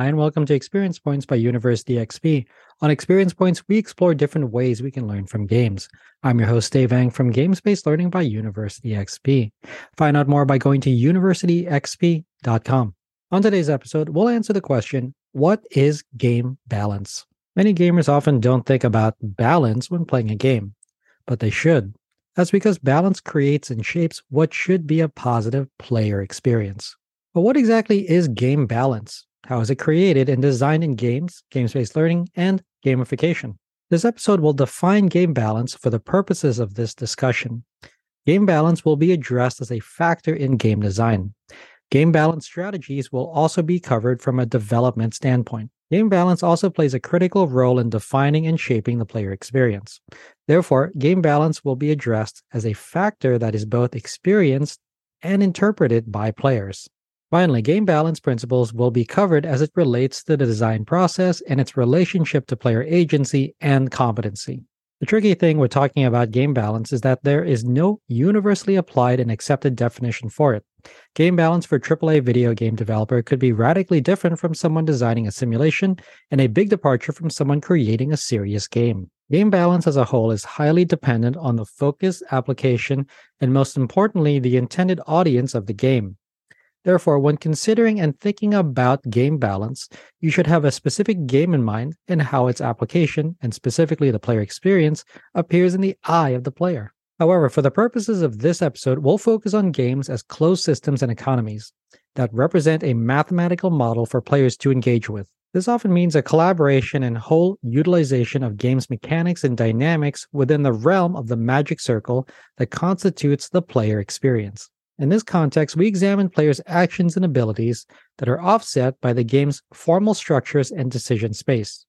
Hi, and welcome to Experience Points by University XP. On Experience Points, we explore different ways we can learn from games. I'm your host, Dave Eng from Games Based Learning by University XP. Find out more by going to universityxp.com. On today's episode, we'll answer the question What is game balance? Many gamers often don't think about balance when playing a game, but they should. That's because balance creates and shapes what should be a positive player experience. But what exactly is game balance? How is it created and designed in games, games based learning, and gamification? This episode will define game balance for the purposes of this discussion. Game balance will be addressed as a factor in game design. Game balance strategies will also be covered from a development standpoint. Game balance also plays a critical role in defining and shaping the player experience. Therefore, game balance will be addressed as a factor that is both experienced and interpreted by players. Finally, game balance principles will be covered as it relates to the design process and its relationship to player agency and competency. The tricky thing with talking about game balance is that there is no universally applied and accepted definition for it. Game balance for AAA video game developer could be radically different from someone designing a simulation and a big departure from someone creating a serious game. Game balance as a whole is highly dependent on the focus, application, and most importantly, the intended audience of the game. Therefore, when considering and thinking about game balance, you should have a specific game in mind and how its application, and specifically the player experience, appears in the eye of the player. However, for the purposes of this episode, we'll focus on games as closed systems and economies that represent a mathematical model for players to engage with. This often means a collaboration and whole utilization of games mechanics and dynamics within the realm of the magic circle that constitutes the player experience. In this context, we examine players' actions and abilities that are offset by the game's formal structures and decision space.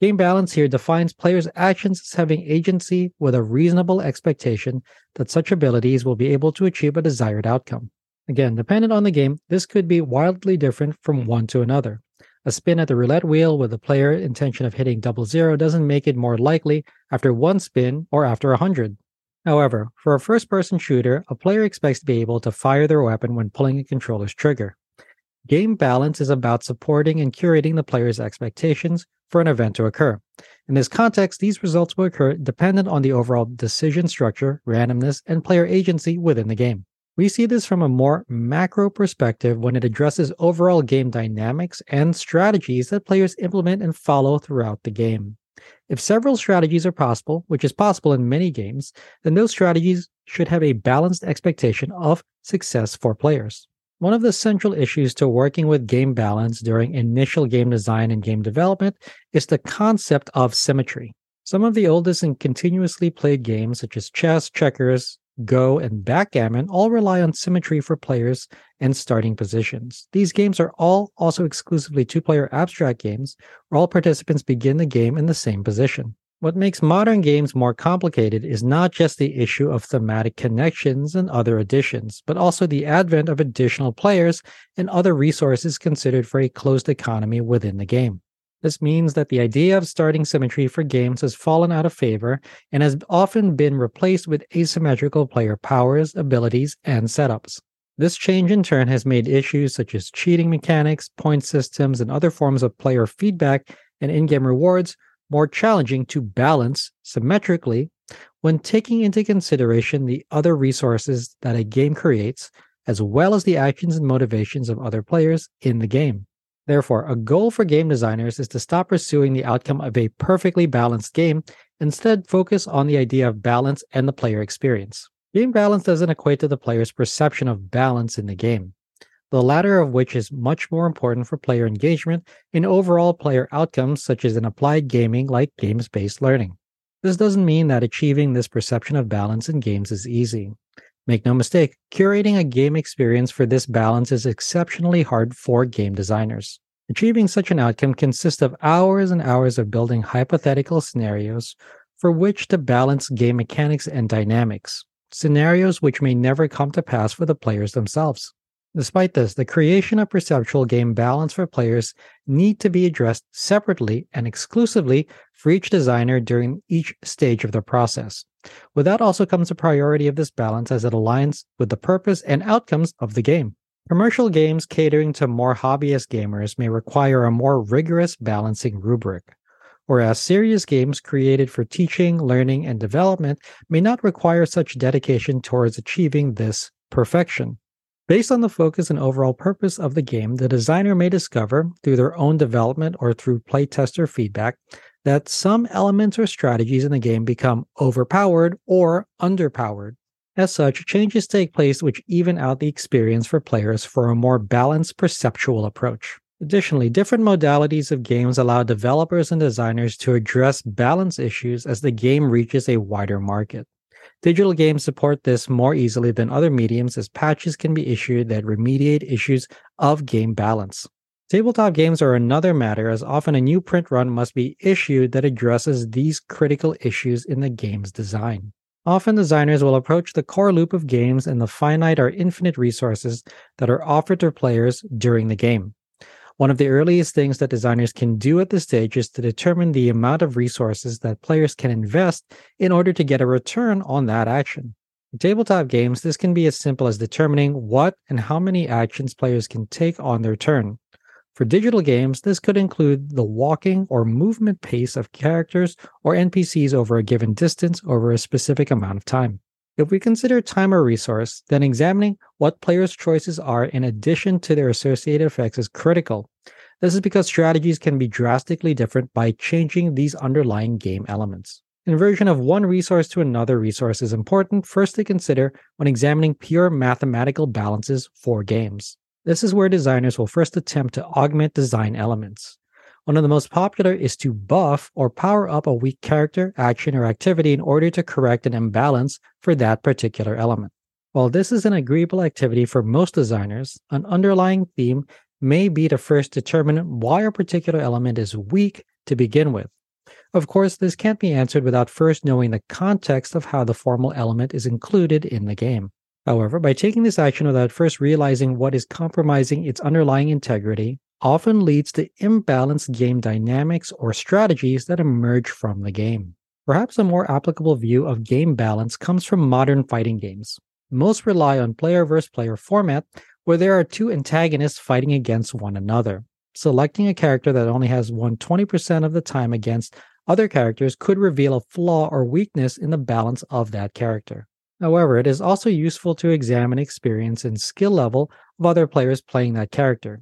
Game balance here defines players' actions as having agency with a reasonable expectation that such abilities will be able to achieve a desired outcome. Again, dependent on the game, this could be wildly different from one to another. A spin at the roulette wheel with the player intention of hitting double zero doesn't make it more likely after one spin or after a hundred. However, for a first person shooter, a player expects to be able to fire their weapon when pulling a controller's trigger. Game balance is about supporting and curating the player's expectations for an event to occur. In this context, these results will occur dependent on the overall decision structure, randomness, and player agency within the game. We see this from a more macro perspective when it addresses overall game dynamics and strategies that players implement and follow throughout the game. If several strategies are possible, which is possible in many games, then those strategies should have a balanced expectation of success for players. One of the central issues to working with game balance during initial game design and game development is the concept of symmetry. Some of the oldest and continuously played games, such as chess, checkers, Go, and backgammon all rely on symmetry for players and starting positions. These games are all also exclusively two player abstract games where all participants begin the game in the same position. What makes modern games more complicated is not just the issue of thematic connections and other additions, but also the advent of additional players and other resources considered for a closed economy within the game. This means that the idea of starting symmetry for games has fallen out of favor and has often been replaced with asymmetrical player powers, abilities, and setups. This change in turn has made issues such as cheating mechanics, point systems, and other forms of player feedback and in game rewards more challenging to balance symmetrically when taking into consideration the other resources that a game creates, as well as the actions and motivations of other players in the game. Therefore, a goal for game designers is to stop pursuing the outcome of a perfectly balanced game, instead, focus on the idea of balance and the player experience. Game balance doesn't equate to the player's perception of balance in the game, the latter of which is much more important for player engagement and overall player outcomes, such as in applied gaming like games based learning. This doesn't mean that achieving this perception of balance in games is easy. Make no mistake, curating a game experience for this balance is exceptionally hard for game designers. Achieving such an outcome consists of hours and hours of building hypothetical scenarios for which to balance game mechanics and dynamics, scenarios which may never come to pass for the players themselves. Despite this, the creation of perceptual game balance for players need to be addressed separately and exclusively for each designer during each stage of the process. With that also comes the priority of this balance as it aligns with the purpose and outcomes of the game. Commercial games catering to more hobbyist gamers may require a more rigorous balancing rubric, whereas serious games created for teaching, learning, and development may not require such dedication towards achieving this perfection. Based on the focus and overall purpose of the game, the designer may discover, through their own development or through playtester feedback, that some elements or strategies in the game become overpowered or underpowered. As such, changes take place which even out the experience for players for a more balanced perceptual approach. Additionally, different modalities of games allow developers and designers to address balance issues as the game reaches a wider market. Digital games support this more easily than other mediums as patches can be issued that remediate issues of game balance. Tabletop games are another matter as often a new print run must be issued that addresses these critical issues in the game's design. Often designers will approach the core loop of games and the finite or infinite resources that are offered to players during the game. One of the earliest things that designers can do at this stage is to determine the amount of resources that players can invest in order to get a return on that action. In tabletop games, this can be as simple as determining what and how many actions players can take on their turn. For digital games, this could include the walking or movement pace of characters or NPCs over a given distance over a specific amount of time. If we consider time a resource, then examining what players' choices are in addition to their associated effects is critical. This is because strategies can be drastically different by changing these underlying game elements. Conversion of one resource to another resource is important first to consider when examining pure mathematical balances for games. This is where designers will first attempt to augment design elements. One of the most popular is to buff or power up a weak character, action, or activity in order to correct an imbalance for that particular element. While this is an agreeable activity for most designers, an underlying theme may be to first determine why a particular element is weak to begin with. Of course, this can't be answered without first knowing the context of how the formal element is included in the game. However, by taking this action without first realizing what is compromising its underlying integrity, often leads to imbalanced game dynamics or strategies that emerge from the game. Perhaps a more applicable view of game balance comes from modern fighting games. Most rely on player versus player format, where there are two antagonists fighting against one another. Selecting a character that only has won 20% of the time against other characters could reveal a flaw or weakness in the balance of that character. However, it is also useful to examine experience and skill level of other players playing that character.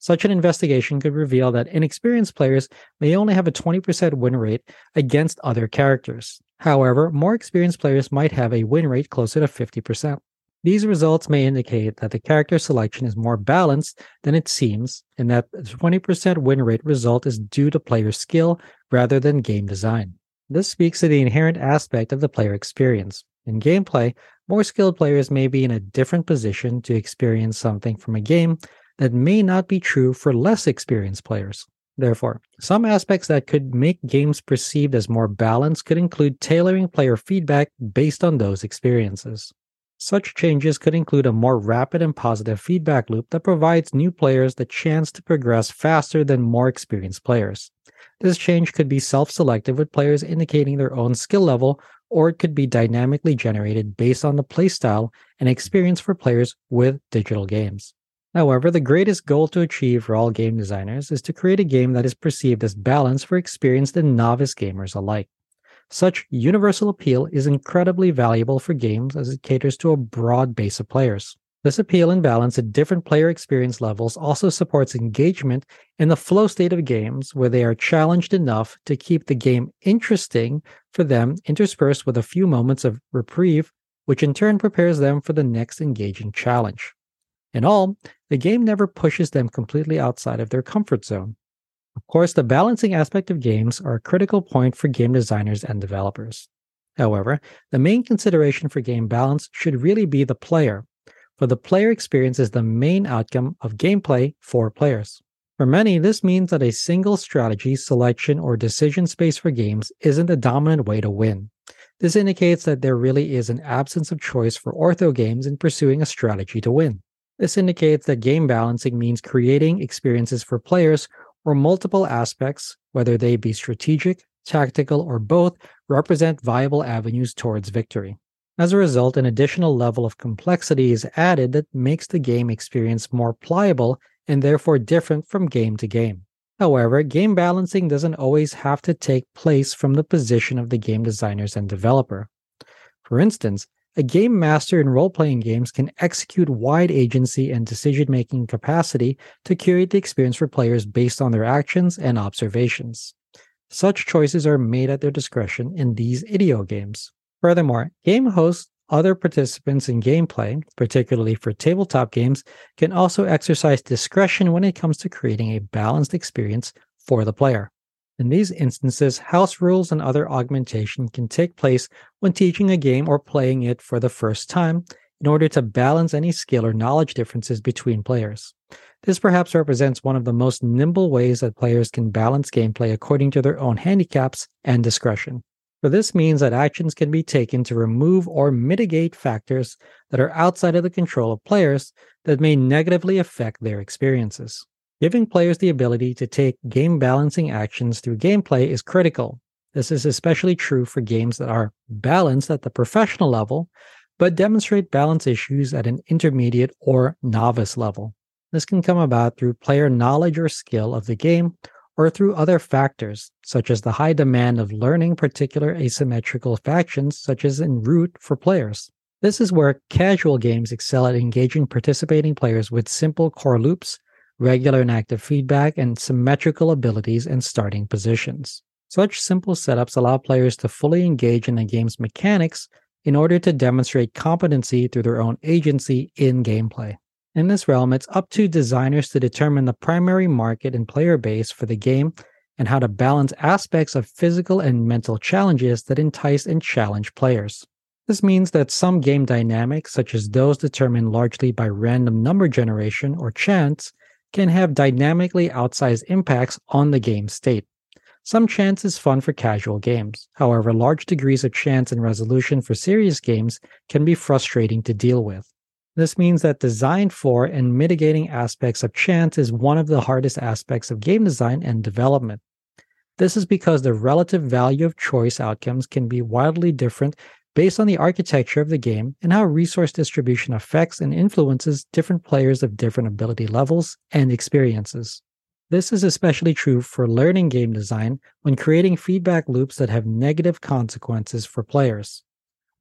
Such an investigation could reveal that inexperienced players may only have a 20% win rate against other characters. However, more experienced players might have a win rate closer to 50%. These results may indicate that the character selection is more balanced than it seems, and that the 20% win rate result is due to player skill rather than game design. This speaks to the inherent aspect of the player experience. In gameplay, more skilled players may be in a different position to experience something from a game that may not be true for less experienced players. Therefore, some aspects that could make games perceived as more balanced could include tailoring player feedback based on those experiences. Such changes could include a more rapid and positive feedback loop that provides new players the chance to progress faster than more experienced players. This change could be self selective, with players indicating their own skill level, or it could be dynamically generated based on the playstyle and experience for players with digital games. However, the greatest goal to achieve for all game designers is to create a game that is perceived as balanced for experienced and novice gamers alike. Such universal appeal is incredibly valuable for games as it caters to a broad base of players. This appeal and balance at different player experience levels also supports engagement in the flow state of games where they are challenged enough to keep the game interesting for them, interspersed with a few moments of reprieve, which in turn prepares them for the next engaging challenge. In all, the game never pushes them completely outside of their comfort zone. Of course, the balancing aspect of games are a critical point for game designers and developers. However, the main consideration for game balance should really be the player, for the player experience is the main outcome of gameplay for players. For many, this means that a single strategy, selection, or decision space for games isn't the dominant way to win. This indicates that there really is an absence of choice for ortho games in pursuing a strategy to win. This indicates that game balancing means creating experiences for players where multiple aspects, whether they be strategic, tactical, or both, represent viable avenues towards victory. As a result, an additional level of complexity is added that makes the game experience more pliable and therefore different from game to game. However, game balancing doesn't always have to take place from the position of the game designers and developer. For instance, a game master in role playing games can execute wide agency and decision making capacity to curate the experience for players based on their actions and observations. Such choices are made at their discretion in these idio games. Furthermore, game hosts, other participants in gameplay, particularly for tabletop games, can also exercise discretion when it comes to creating a balanced experience for the player. In these instances, house rules and other augmentation can take place when teaching a game or playing it for the first time in order to balance any skill or knowledge differences between players. This perhaps represents one of the most nimble ways that players can balance gameplay according to their own handicaps and discretion. For this means that actions can be taken to remove or mitigate factors that are outside of the control of players that may negatively affect their experiences. Giving players the ability to take game balancing actions through gameplay is critical. This is especially true for games that are balanced at the professional level, but demonstrate balance issues at an intermediate or novice level. This can come about through player knowledge or skill of the game or through other factors, such as the high demand of learning particular asymmetrical factions, such as in Root for players. This is where casual games excel at engaging participating players with simple core loops, regular and active feedback, and symmetrical abilities and starting positions. Such simple setups allow players to fully engage in the game's mechanics in order to demonstrate competency through their own agency in gameplay. In this realm, it's up to designers to determine the primary market and player base for the game and how to balance aspects of physical and mental challenges that entice and challenge players. This means that some game dynamics, such as those determined largely by random number generation or chance, can have dynamically outsized impacts on the game state. Some chance is fun for casual games. However, large degrees of chance and resolution for serious games can be frustrating to deal with. This means that design for and mitigating aspects of chance is one of the hardest aspects of game design and development. This is because the relative value of choice outcomes can be wildly different based on the architecture of the game and how resource distribution affects and influences different players of different ability levels and experiences. This is especially true for learning game design when creating feedback loops that have negative consequences for players.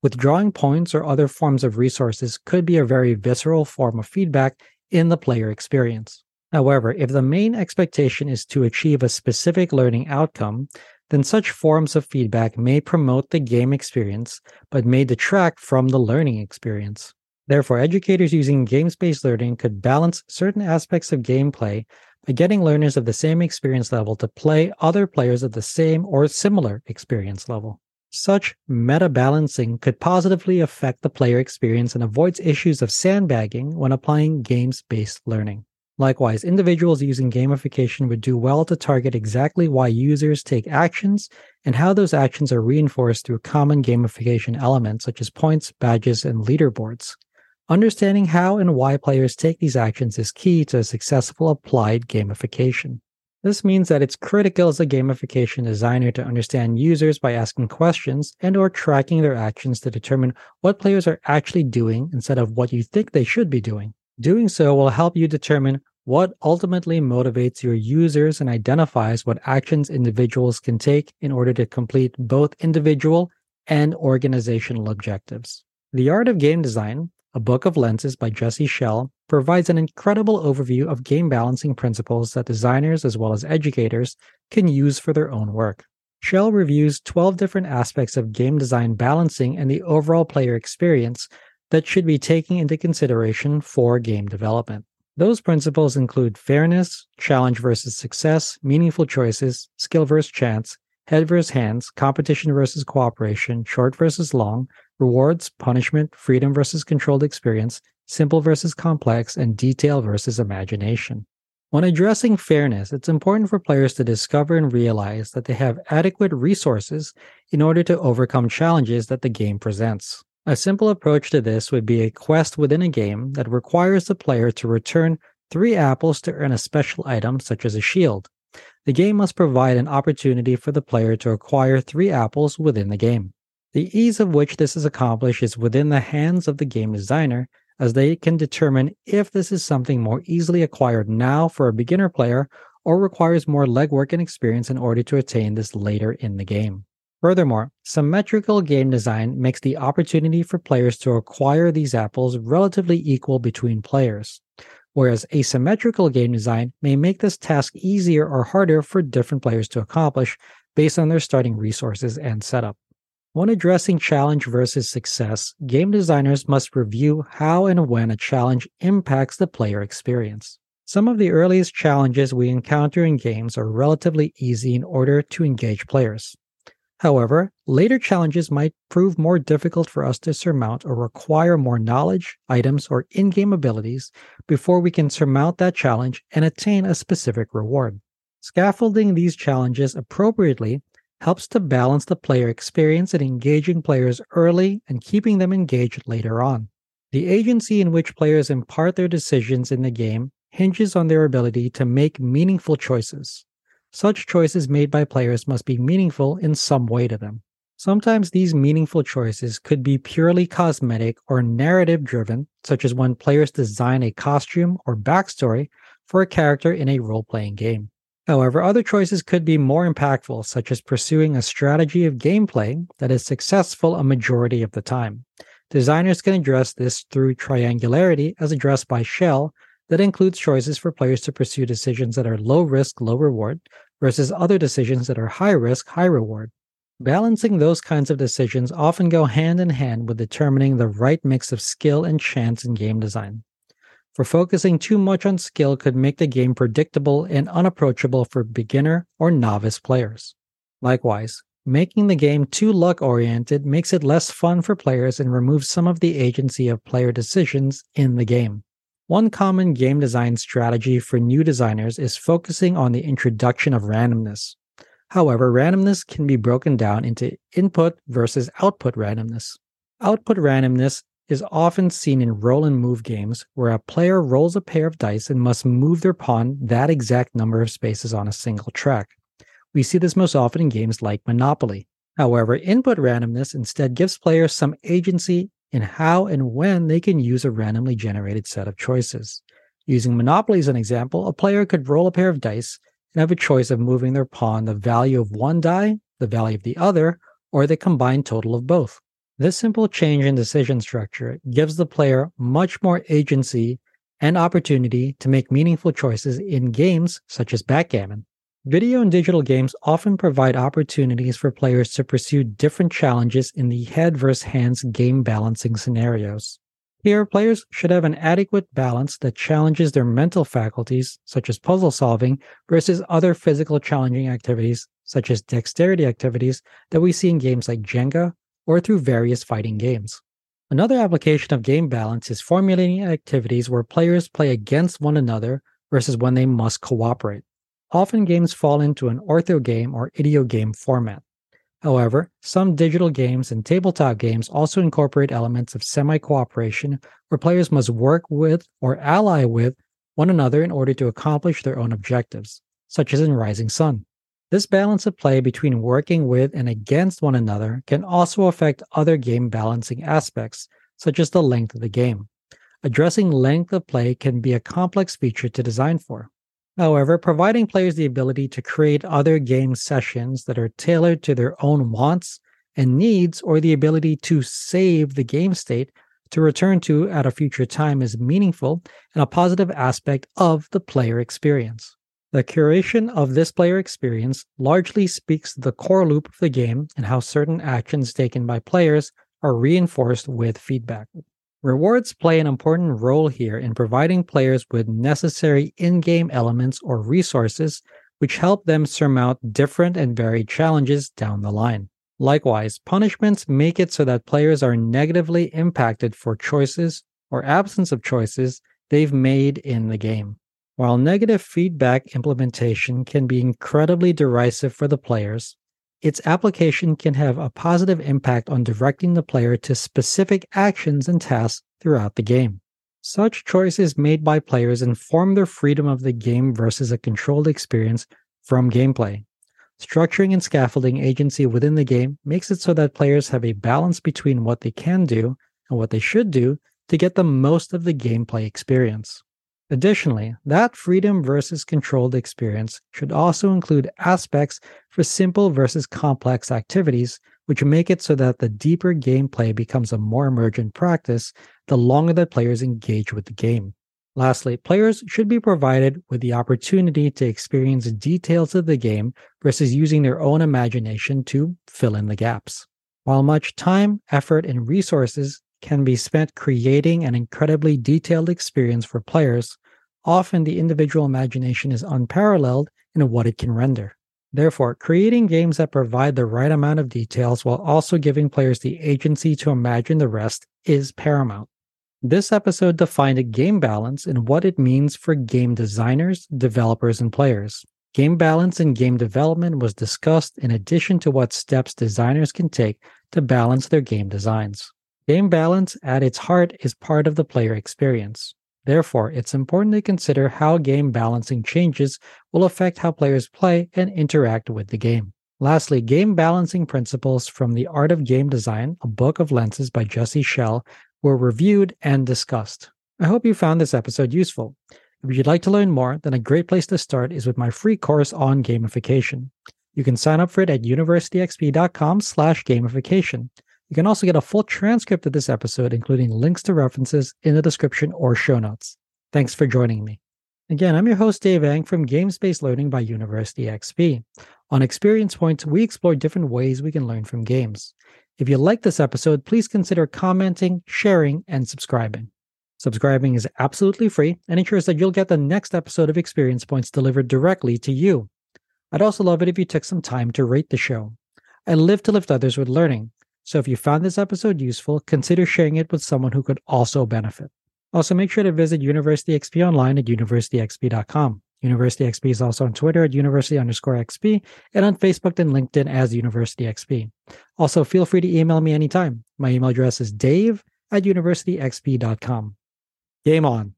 Withdrawing points or other forms of resources could be a very visceral form of feedback in the player experience. However, if the main expectation is to achieve a specific learning outcome, then such forms of feedback may promote the game experience but may detract from the learning experience. Therefore, educators using games based learning could balance certain aspects of gameplay by getting learners of the same experience level to play other players of the same or similar experience level. Such meta balancing could positively affect the player experience and avoids issues of sandbagging when applying games based learning. Likewise, individuals using gamification would do well to target exactly why users take actions and how those actions are reinforced through common gamification elements such as points, badges, and leaderboards. Understanding how and why players take these actions is key to a successful applied gamification. This means that it's critical as a gamification designer to understand users by asking questions and or tracking their actions to determine what players are actually doing instead of what you think they should be doing. Doing so will help you determine what ultimately motivates your users and identifies what actions individuals can take in order to complete both individual and organizational objectives. The Art of Game Design, a book of lenses by Jesse Schell, provides an incredible overview of game balancing principles that designers as well as educators can use for their own work. Schell reviews 12 different aspects of game design balancing and the overall player experience that should be taken into consideration for game development. Those principles include fairness, challenge versus success, meaningful choices, skill versus chance, head versus hands, competition versus cooperation, short versus long, rewards, punishment, freedom versus controlled experience, simple versus complex, and detail versus imagination. When addressing fairness, it's important for players to discover and realize that they have adequate resources in order to overcome challenges that the game presents. A simple approach to this would be a quest within a game that requires the player to return three apples to earn a special item, such as a shield. The game must provide an opportunity for the player to acquire three apples within the game. The ease of which this is accomplished is within the hands of the game designer, as they can determine if this is something more easily acquired now for a beginner player or requires more legwork and experience in order to attain this later in the game. Furthermore, symmetrical game design makes the opportunity for players to acquire these apples relatively equal between players, whereas asymmetrical game design may make this task easier or harder for different players to accomplish based on their starting resources and setup. When addressing challenge versus success, game designers must review how and when a challenge impacts the player experience. Some of the earliest challenges we encounter in games are relatively easy in order to engage players. However, later challenges might prove more difficult for us to surmount or require more knowledge, items, or in game abilities before we can surmount that challenge and attain a specific reward. Scaffolding these challenges appropriately helps to balance the player experience and engaging players early and keeping them engaged later on. The agency in which players impart their decisions in the game hinges on their ability to make meaningful choices. Such choices made by players must be meaningful in some way to them. Sometimes these meaningful choices could be purely cosmetic or narrative driven, such as when players design a costume or backstory for a character in a role playing game. However, other choices could be more impactful, such as pursuing a strategy of gameplay that is successful a majority of the time. Designers can address this through triangularity, as addressed by Schell, that includes choices for players to pursue decisions that are low risk, low reward, versus other decisions that are high risk, high reward. Balancing those kinds of decisions often go hand in hand with determining the right mix of skill and chance in game design for focusing too much on skill could make the game predictable and unapproachable for beginner or novice players. Likewise, making the game too luck oriented makes it less fun for players and removes some of the agency of player decisions in the game. One common game design strategy for new designers is focusing on the introduction of randomness. However, randomness can be broken down into input versus output randomness. Output randomness is often seen in roll and move games where a player rolls a pair of dice and must move their pawn that exact number of spaces on a single track. We see this most often in games like Monopoly. However, input randomness instead gives players some agency in how and when they can use a randomly generated set of choices. Using Monopoly as an example, a player could roll a pair of dice and have a choice of moving their pawn the value of one die, the value of the other, or the combined total of both. This simple change in decision structure gives the player much more agency and opportunity to make meaningful choices in games such as backgammon. Video and digital games often provide opportunities for players to pursue different challenges in the head versus hands game balancing scenarios. Here, players should have an adequate balance that challenges their mental faculties, such as puzzle solving, versus other physical challenging activities, such as dexterity activities, that we see in games like Jenga or through various fighting games. Another application of game balance is formulating activities where players play against one another versus when they must cooperate. Often games fall into an ortho game or idio game format. However, some digital games and tabletop games also incorporate elements of semi cooperation where players must work with or ally with one another in order to accomplish their own objectives, such as in Rising Sun. This balance of play between working with and against one another can also affect other game balancing aspects, such as the length of the game. Addressing length of play can be a complex feature to design for. However, providing players the ability to create other game sessions that are tailored to their own wants and needs, or the ability to save the game state to return to at a future time is meaningful and a positive aspect of the player experience. The curation of this player experience largely speaks to the core loop of the game and how certain actions taken by players are reinforced with feedback. Rewards play an important role here in providing players with necessary in game elements or resources which help them surmount different and varied challenges down the line. Likewise, punishments make it so that players are negatively impacted for choices or absence of choices they've made in the game. While negative feedback implementation can be incredibly derisive for the players, its application can have a positive impact on directing the player to specific actions and tasks throughout the game. Such choices made by players inform their freedom of the game versus a controlled experience from gameplay. Structuring and scaffolding agency within the game makes it so that players have a balance between what they can do and what they should do to get the most of the gameplay experience. Additionally, that freedom versus controlled experience should also include aspects for simple versus complex activities, which make it so that the deeper gameplay becomes a more emergent practice the longer that players engage with the game. Lastly, players should be provided with the opportunity to experience details of the game versus using their own imagination to fill in the gaps. While much time, effort, and resources can be spent creating an incredibly detailed experience for players, often the individual imagination is unparalleled in what it can render. Therefore, creating games that provide the right amount of details while also giving players the agency to imagine the rest is paramount. This episode defined a game balance and what it means for game designers, developers, and players. Game balance in game development was discussed in addition to what steps designers can take to balance their game designs. Game balance at its heart is part of the player experience. Therefore, it's important to consider how game balancing changes will affect how players play and interact with the game. Lastly, game balancing principles from The Art of Game Design, a book of lenses by Jesse Schell, were reviewed and discussed. I hope you found this episode useful. If you'd like to learn more, then a great place to start is with my free course on gamification. You can sign up for it at universityxp.com slash gamification. You can also get a full transcript of this episode, including links to references in the description or show notes. Thanks for joining me. Again, I'm your host, Dave Eng from Games Based Learning by University XP. On Experience Points, we explore different ways we can learn from games. If you like this episode, please consider commenting, sharing, and subscribing. Subscribing is absolutely free and ensures that you'll get the next episode of Experience Points delivered directly to you. I'd also love it if you took some time to rate the show. I live to lift others with learning. So if you found this episode useful, consider sharing it with someone who could also benefit. Also, make sure to visit University XP online at universityxp.com. University XP is also on Twitter at university underscore XP and on Facebook and LinkedIn as University XP. Also, feel free to email me anytime. My email address is dave at universityxp.com. Game on.